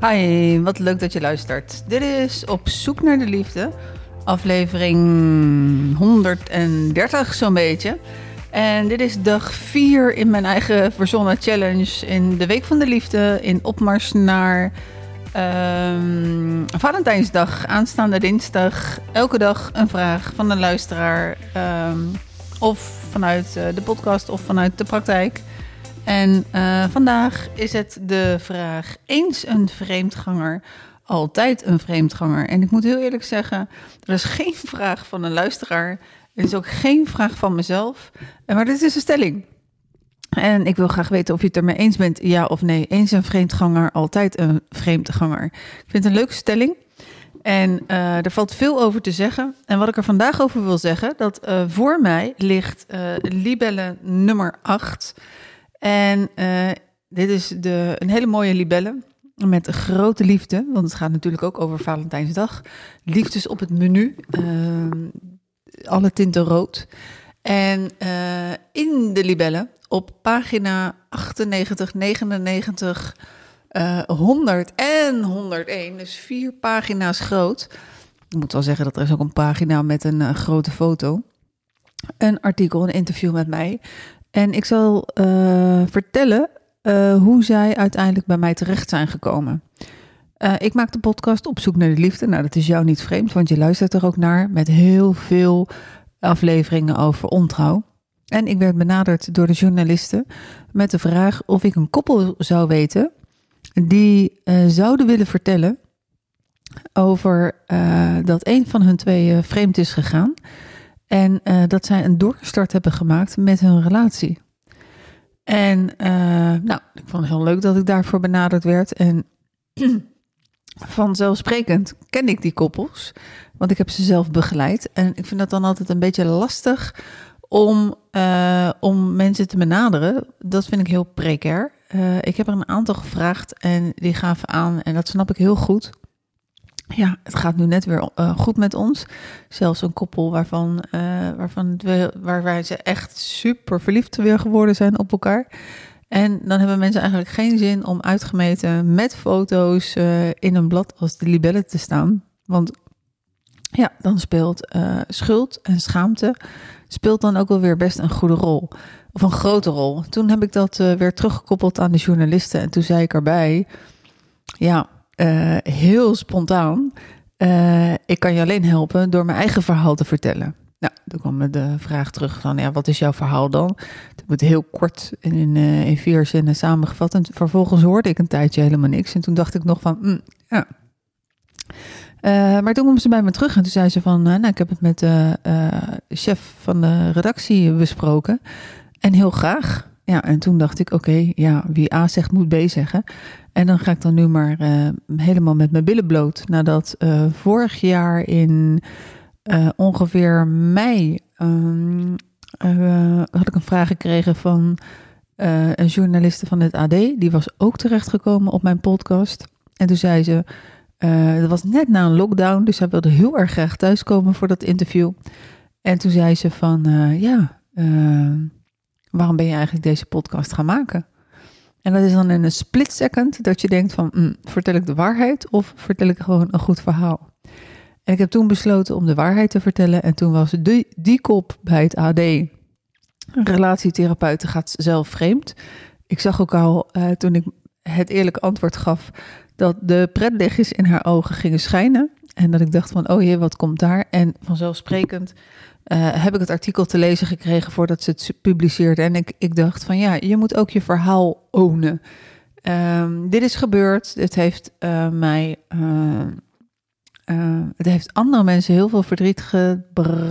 Hi, wat leuk dat je luistert. Dit is Op zoek naar de liefde, aflevering 130 zo'n beetje. En dit is dag 4 in mijn eigen verzonnen challenge in de Week van de Liefde in opmars naar um, Valentijnsdag, aanstaande dinsdag. Elke dag een vraag van een luisteraar um, of vanuit uh, de podcast of vanuit de praktijk. En uh, vandaag is het de vraag: eens een vreemdganger, altijd een vreemdganger? En ik moet heel eerlijk zeggen, er is geen vraag van een luisteraar. Er is ook geen vraag van mezelf. Maar dit is een stelling. En ik wil graag weten of je het ermee eens bent, ja of nee. Eens een vreemdganger, altijd een vreemdganger. Ik vind het een leuke stelling. En uh, er valt veel over te zeggen. En wat ik er vandaag over wil zeggen, dat voor mij ligt uh, libelle nummer 8. En uh, dit is de, een hele mooie libelle met grote liefde, want het gaat natuurlijk ook over Valentijnsdag. Liefdes op het menu, uh, alle tinten rood. En uh, in de libelle op pagina 98, 99, 100 en 101, dus vier pagina's groot. Ik moet wel zeggen dat er is ook een pagina met een uh, grote foto. Een artikel, een interview met mij. En ik zal uh, vertellen uh, hoe zij uiteindelijk bij mij terecht zijn gekomen. Uh, ik maak de podcast Op zoek naar de liefde. Nou, dat is jou niet vreemd, want je luistert er ook naar met heel veel afleveringen over ontrouw. En ik werd benaderd door de journalisten met de vraag of ik een koppel zou weten die zouden willen vertellen over dat een van hun twee vreemd is gegaan. En uh, dat zij een doorstart hebben gemaakt met hun relatie. En uh, nou, ik vond het heel leuk dat ik daarvoor benaderd werd. En vanzelfsprekend ken ik die koppels, want ik heb ze zelf begeleid. En ik vind dat dan altijd een beetje lastig om, uh, om mensen te benaderen. Dat vind ik heel precair. ik heb er een aantal gevraagd en die gaven aan, en dat snap ik heel goed ja, het gaat nu net weer uh, goed met ons. Zelfs een koppel waarvan, uh, waarvan we, waar wij ze echt super verliefd weer geworden zijn op elkaar. En dan hebben mensen eigenlijk geen zin om uitgemeten met foto's uh, in een blad als de libelle te staan. Want ja, dan speelt schuld en schaamte speelt dan ook wel weer best een goede rol. Of een grote rol. Toen heb ik dat weer teruggekoppeld aan de journalisten. En toen zei ik erbij, ja, uh, heel spontaan. Uh, ik kan je alleen helpen door mijn eigen verhaal te vertellen. Nou, toen kwam de vraag terug van, ja, wat is jouw verhaal dan? Het wordt heel kort in, in, uh, in vier zinnen samengevat. En vervolgens hoorde ik een tijdje helemaal niks. En toen dacht ik nog van, mm, ja. maar toen kwam ze bij me terug en toen zei ze van, nou, ik heb het met de chef van de redactie besproken. En heel graag. Ja, en toen dacht ik, oké, ja, wie A zegt moet B zeggen. En dan ga ik dan nu maar uh, helemaal met mijn billen bloot. Nadat uh, vorig jaar in uh, ongeveer mei had ik een vraag gekregen van een journaliste van het AD. Die was ook terechtgekomen op mijn podcast. En toen zei ze, dat was net na een lockdown, dus zij wilde heel erg graag thuiskomen voor dat interview. En toen zei ze van, ja, waarom ben je eigenlijk deze podcast gaan maken? En dat is dan in een split second dat je denkt van, mm, vertel ik de waarheid of vertel ik gewoon een goed verhaal? En ik heb toen besloten om de waarheid te vertellen en toen was die, die kop bij het AD, relatietherapeuten gaat zelf vreemd. Ik zag ook al uh, toen ik het eerlijke antwoord gaf dat de pretlichtjes in haar ogen gingen schijnen. En dat ik dacht van, oh jee, wat komt daar? En vanzelfsprekend uh, heb ik het artikel te lezen gekregen voordat ze het publiceerde. En ik, ik dacht van ja, je moet ook je verhaal ownen. Um, dit is gebeurd. Het heeft uh, mij. Uh, het heeft andere mensen heel veel verdriet ge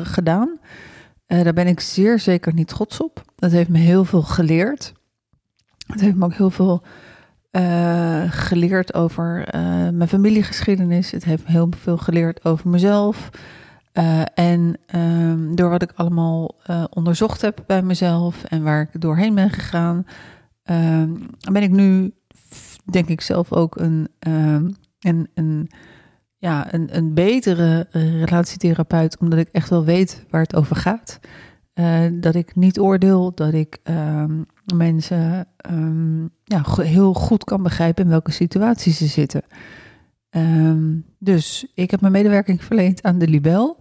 gedaan. daar ben ik zeer zeker niet trots op. Dat heeft me heel veel geleerd. Het heeft me ook heel veel geleerd over mijn familiegeschiedenis. Het heeft heel veel geleerd over mezelf. Uh, en um, door wat ik allemaal onderzocht heb bij mezelf en waar ik doorheen ben gegaan, uh, ben ik nu, denk ik zelf ook een, ehm, een, een, ja, een, een betere relatietherapeut, omdat ik echt wel weet waar het over gaat. eh, dat ik niet oordeel, dat ik ehm, mensen ehm, ja, heel goed kan begrijpen in welke situatie ze zitten. Ehm, dus ik heb mijn medewerking verleend aan de Libel.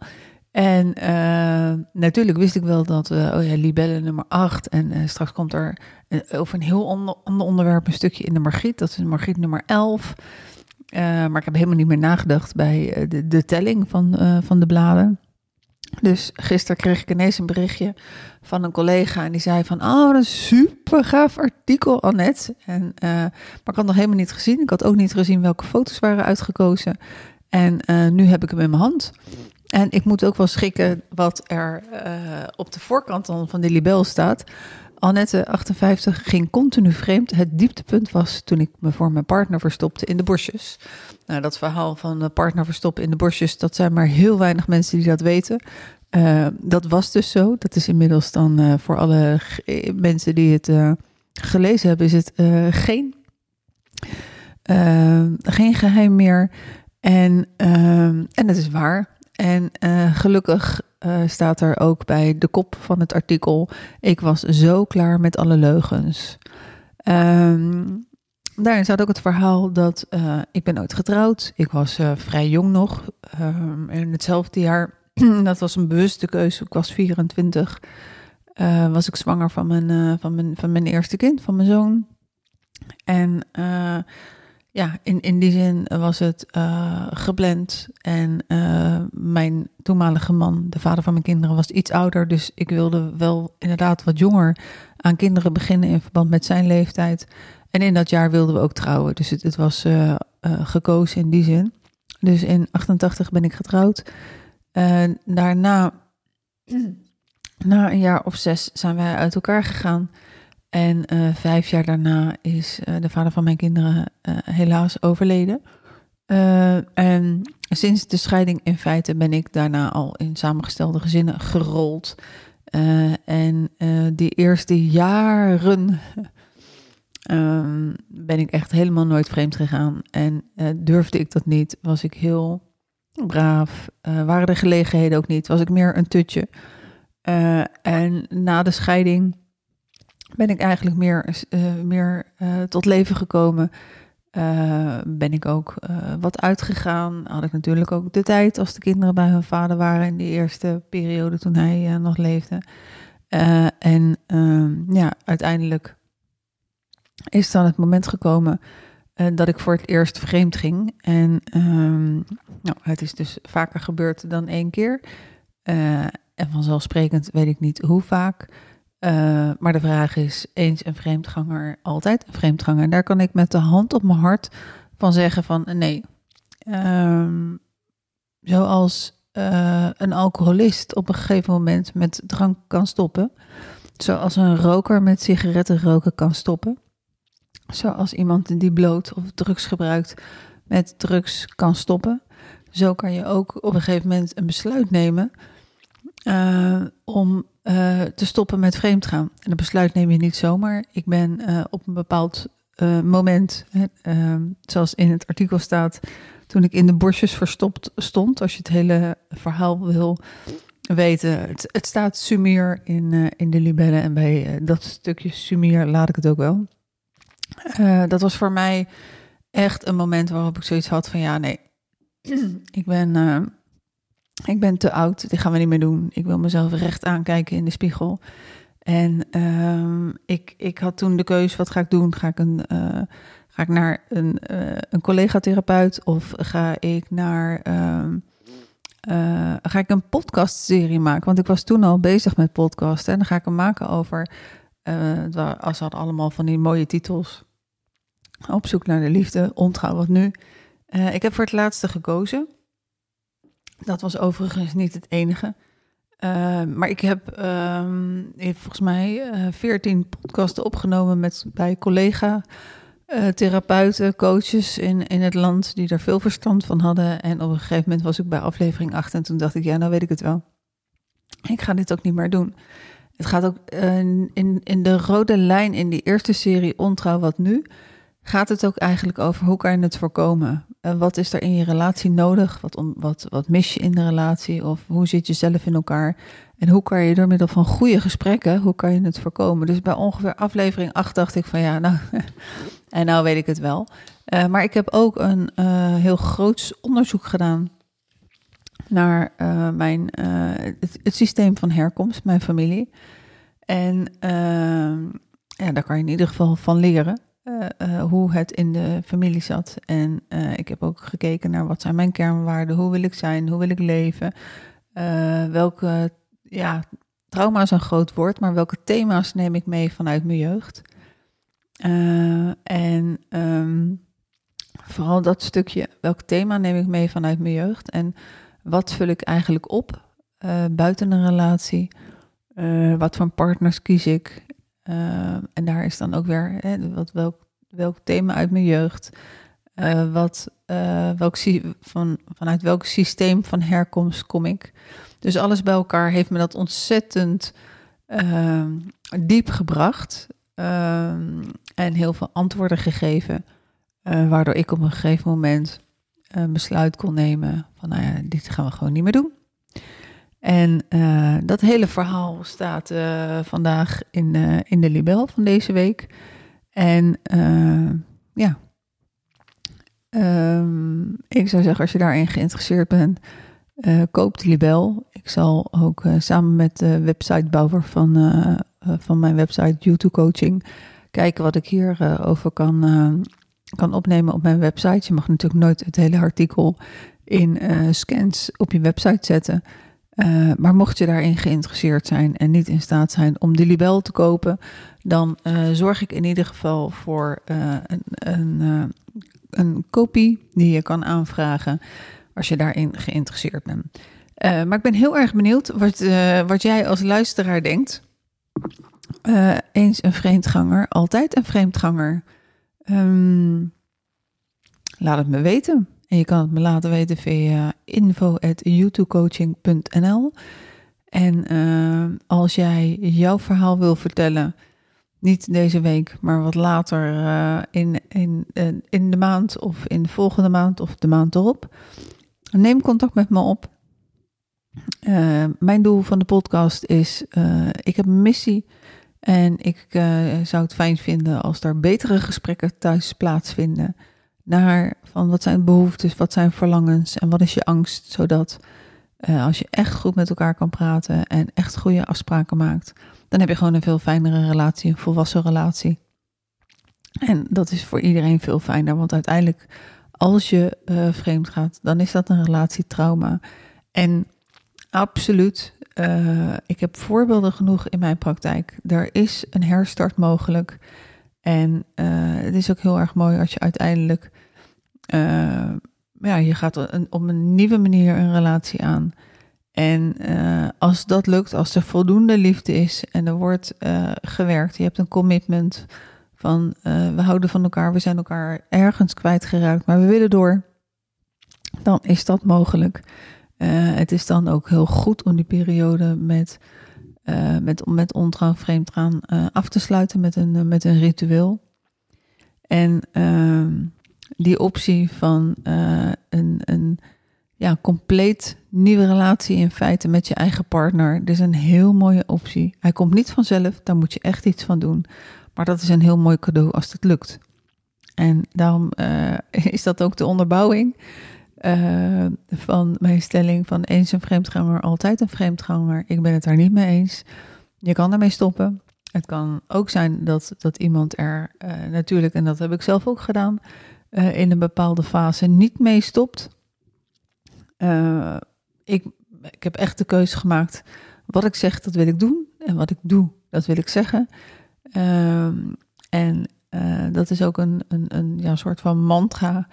En uh, natuurlijk wist ik wel dat, uh, oh ja, libelle nummer 8. En uh, straks komt er over een heel ander, ander onderwerp een stukje in de Margriet. Dat is Margriet nummer 11. maar ik heb helemaal niet meer nagedacht bij de, de telling van, van de bladen. Dus gisteren kreeg ik ineens een berichtje van een collega en die zei van, oh, een super gaaf artikel, Annette. En, uh, maar ik had nog helemaal niet gezien. Ik had ook niet gezien welke foto's waren uitgekozen. En uh, nu heb ik hem in mijn hand. En ik moet ook wel schikken wat er uh, op de voorkant dan van de libel staat. Annette, 58, ging continu vreemd. Het dieptepunt was toen ik me voor mijn partner verstopte in de bosjes. Nou, dat verhaal van de partner verstoppen in de bosjes, dat zijn maar heel weinig mensen die dat weten. Uh, dat was dus zo. Dat is inmiddels dan uh, voor alle mensen die het gelezen hebben, is het geen, geen geheim meer. En, en het is waar. En gelukkig staat er ook bij de kop van het artikel: Ik was zo klaar met alle leugens. Um, daarin staat ook het verhaal dat uh, ik ben ooit getrouwd. Ik was uh, vrij jong nog. Um, in hetzelfde jaar, dat was een bewuste keuze. Ik was 24. Uh, was ik zwanger van mijn, van, mijn, van mijn eerste kind, van mijn zoon. En ja, in, in die zin was het gepland. En mijn toenmalige man, de vader van mijn kinderen, was iets ouder. Dus ik wilde wel inderdaad wat jonger aan kinderen beginnen in verband met zijn leeftijd. En in dat jaar wilden we ook trouwen. Dus het, was uh, uh, gekozen in die zin. Dus in 88 ben ik getrouwd. Uh, daarna, na een jaar of zes, zijn wij uit elkaar gegaan. En vijf jaar daarna is de vader van mijn kinderen helaas overleden. en sinds de scheiding in feite ben ik daarna al in samengestelde gezinnen gerold. en die eerste jaren um, ben ik echt helemaal nooit vreemd gegaan. En uh, durfde ik dat niet, was ik heel braaf. Waren de gelegenheden ook niet, was ik meer een tutje. En na de scheiding ben ik eigenlijk meer, meer tot leven gekomen. Ben ik ook wat uitgegaan. Had ik natuurlijk ook de tijd als de kinderen bij hun vader waren in die eerste periode toen hij nog leefde. en ehm, ja, uiteindelijk is dan het moment gekomen dat ik voor het eerst vreemd ging. En um, nou, het is dus vaker gebeurd dan één keer. En vanzelfsprekend weet ik niet hoe vaak. Uh, maar de vraag is, eens een vreemdganger, altijd een vreemdganger. Daar kan ik met de hand op mijn hart van zeggen van nee. Um, zoals een alcoholist op een gegeven moment met drank kan stoppen. Zoals een roker met sigaretten roken kan stoppen Zoals iemand die bloot of drugs gebruikt met drugs kan stoppen. Zo kan je ook op een gegeven moment een besluit nemen uh, om uh, te stoppen met vreemdgaan. En dat besluit neem je niet zomaar. Ik ben uh, op een bepaald moment, zoals in het artikel staat, toen ik in de bosjes verstopt stond, als je het hele verhaal wil weten. Het, het staat Sumier in, in de libellen en bij dat stukje Sumier laat ik het ook wel. Dat was voor mij echt een moment waarop ik zoiets had van ja, nee, ik ben, ik ben te oud, dit gaan we niet meer doen. Ik wil mezelf recht aankijken in de spiegel. En uh, ik, ik had toen de keuze, wat ga ik doen? Ga ik, een, uh, ga ik naar een, een collega-therapeut of ga ik naar... Ehm, ga ik een podcastserie maken? Want ik was toen al bezig met podcasten. En dan ga ik hem maken over als had allemaal van die mooie titels. Op zoek naar de liefde, ontrouw wat nu. Ik heb voor het laatste gekozen. Dat was overigens niet het enige. Uh, maar ik heb volgens mij veertien podcasten opgenomen met, bij collega therapeuten, coaches in, in het land die er veel verstand van hadden. En op een gegeven moment was ik bij aflevering 8 en toen dacht ik, ja, nou weet ik het wel. Ik ga dit ook niet meer doen. Het gaat ook uh, in, in de rode lijn in die eerste serie Ontrouw Wat Nu. Gaat het ook eigenlijk over hoe kan je het voorkomen? Uh, wat is er in je relatie nodig? Wat, om, wat, wat mis je in de relatie? Of hoe zit je zelf in elkaar? En hoe kan je door middel van goede gesprekken, hoe kan je het voorkomen? Dus bij ongeveer aflevering 8 dacht ik van ja, nou, en nou weet ik het wel. Uh, maar ik heb ook een uh, heel groot onderzoek gedaan naar uh, mijn, het, het, systeem van herkomst, mijn familie. En ja, daar kan je in ieder geval van leren. Hoe het in de familie zat. En ik heb ook gekeken naar wat zijn mijn kernwaarden, hoe wil ik zijn, hoe wil ik leven, welke ja, trauma is een groot woord, maar welke thema's neem ik mee vanuit mijn jeugd? En um, vooral dat stukje, welk thema neem ik mee vanuit mijn jeugd? En wat vul ik eigenlijk op buiten een relatie? Wat voor partners kies ik? En daar is dan ook weer hè, wat, welk, welk thema uit mijn jeugd? wat, welk, van, vanuit welk systeem van herkomst kom ik? Dus alles bij elkaar heeft me dat ontzettend uh, diep gebracht. Uh, en heel veel antwoorden gegeven. Uh, waardoor ik op een gegeven moment een besluit kon nemen van, nou ja, dit gaan we gewoon niet meer doen. En uh, dat hele verhaal staat uh, vandaag in, in de libel van deze week. En ja, um, ik zou zeggen, als je daarin geïnteresseerd bent, koop de libel. Ik zal ook samen met de websitebouwer van, van mijn website YouTube Coaching kijken wat ik hierover over kan, kan opnemen op mijn website. Je mag natuurlijk nooit het hele artikel in scans op je website zetten. Maar mocht je daarin geïnteresseerd zijn en niet in staat zijn om de libel te kopen, dan zorg ik in ieder geval voor een, een, een kopie die je kan aanvragen als je daarin geïnteresseerd bent. Maar ik ben heel erg benieuwd wat, wat jij als luisteraar denkt. Eens een vreemdganger, altijd een vreemdganger. Um, laat het me weten. En je kan het me laten weten via info.youtubecoaching.nl. En als jij jouw verhaal wil vertellen, niet deze week, maar wat later in, in, in de maand of in de volgende maand of de maand erop, Neem contact met me op. Mijn doel van de podcast is: ik heb een missie. En ik zou het fijn vinden als er betere gesprekken thuis plaatsvinden. Naar van wat zijn behoeftes, wat zijn verlangens en wat is je angst. Zodat als je echt goed met elkaar kan praten en echt goede afspraken maakt, dan heb je gewoon een veel fijnere relatie, een volwassen relatie. En dat is voor iedereen veel fijner, want uiteindelijk als je uh, vreemd gaat, dan is dat een relatietrauma. En absoluut, uh, ik heb voorbeelden genoeg in mijn praktijk. Er is een herstart mogelijk. En uh, het is ook heel erg mooi als je uiteindelijk, ja, je gaat een, op een nieuwe manier een relatie aan. En als dat lukt, als er voldoende liefde is en er wordt gewerkt, je hebt een commitment van we houden van elkaar, we zijn elkaar ergens kwijtgeraakt, maar we willen door. Dan is dat mogelijk. Het is dan ook heel goed om die periode met, uh, met, met ontrouw, vreemdgaan af te sluiten met een, met een ritueel. En ehm, die optie van een, een ja, compleet nieuwe relatie in feite met je eigen partner. Dit is een heel mooie optie. Hij komt niet vanzelf, daar moet je echt iets van doen. Maar dat is een heel mooi cadeau als het lukt. En daarom is dat ook de onderbouwing uh, van mijn stelling van eens een vreemdganger, altijd een vreemdganger. Ik ben het daar niet mee eens. Je kan ermee stoppen. Het kan ook zijn dat, dat iemand er uh, natuurlijk, en dat heb ik zelf ook gedaan, in een bepaalde fase niet mee stopt. ik, ik heb echt de keuze gemaakt. Wat ik zeg, dat wil ik doen. En wat ik doe, dat wil ik zeggen. Um, en dat is ook een, een, een ja, soort van mantra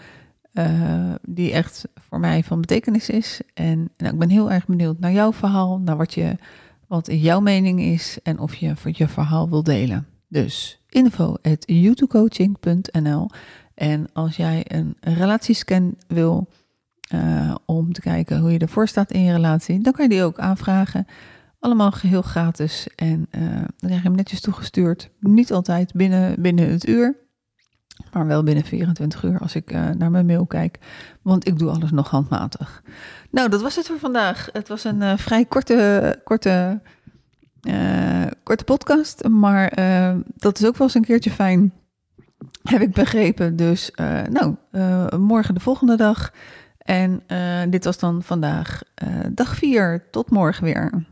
uh, die echt voor mij van betekenis is. En nou, ik ben heel erg benieuwd naar jouw verhaal, naar wat, je, wat jouw mening is en of je je verhaal wil delen. Dus info En als jij een relatiescan wil uh, om te kijken hoe je ervoor staat in je relatie, dan kan je die ook aanvragen. Allemaal geheel gratis. En uh, dan krijg je hem netjes toegestuurd. Niet altijd binnen, binnen het uur. Maar wel binnen 24 uur als ik eh, naar mijn mail kijk. Want ik doe alles nog handmatig. Nou, dat was het voor vandaag. Het was een eh, vrij korte, korte, eh, korte podcast. Maar dat is ook wel eens een keertje fijn. Heb ik begrepen. Dus nou, morgen de volgende dag. En dit was dan vandaag dag 4. Tot morgen weer.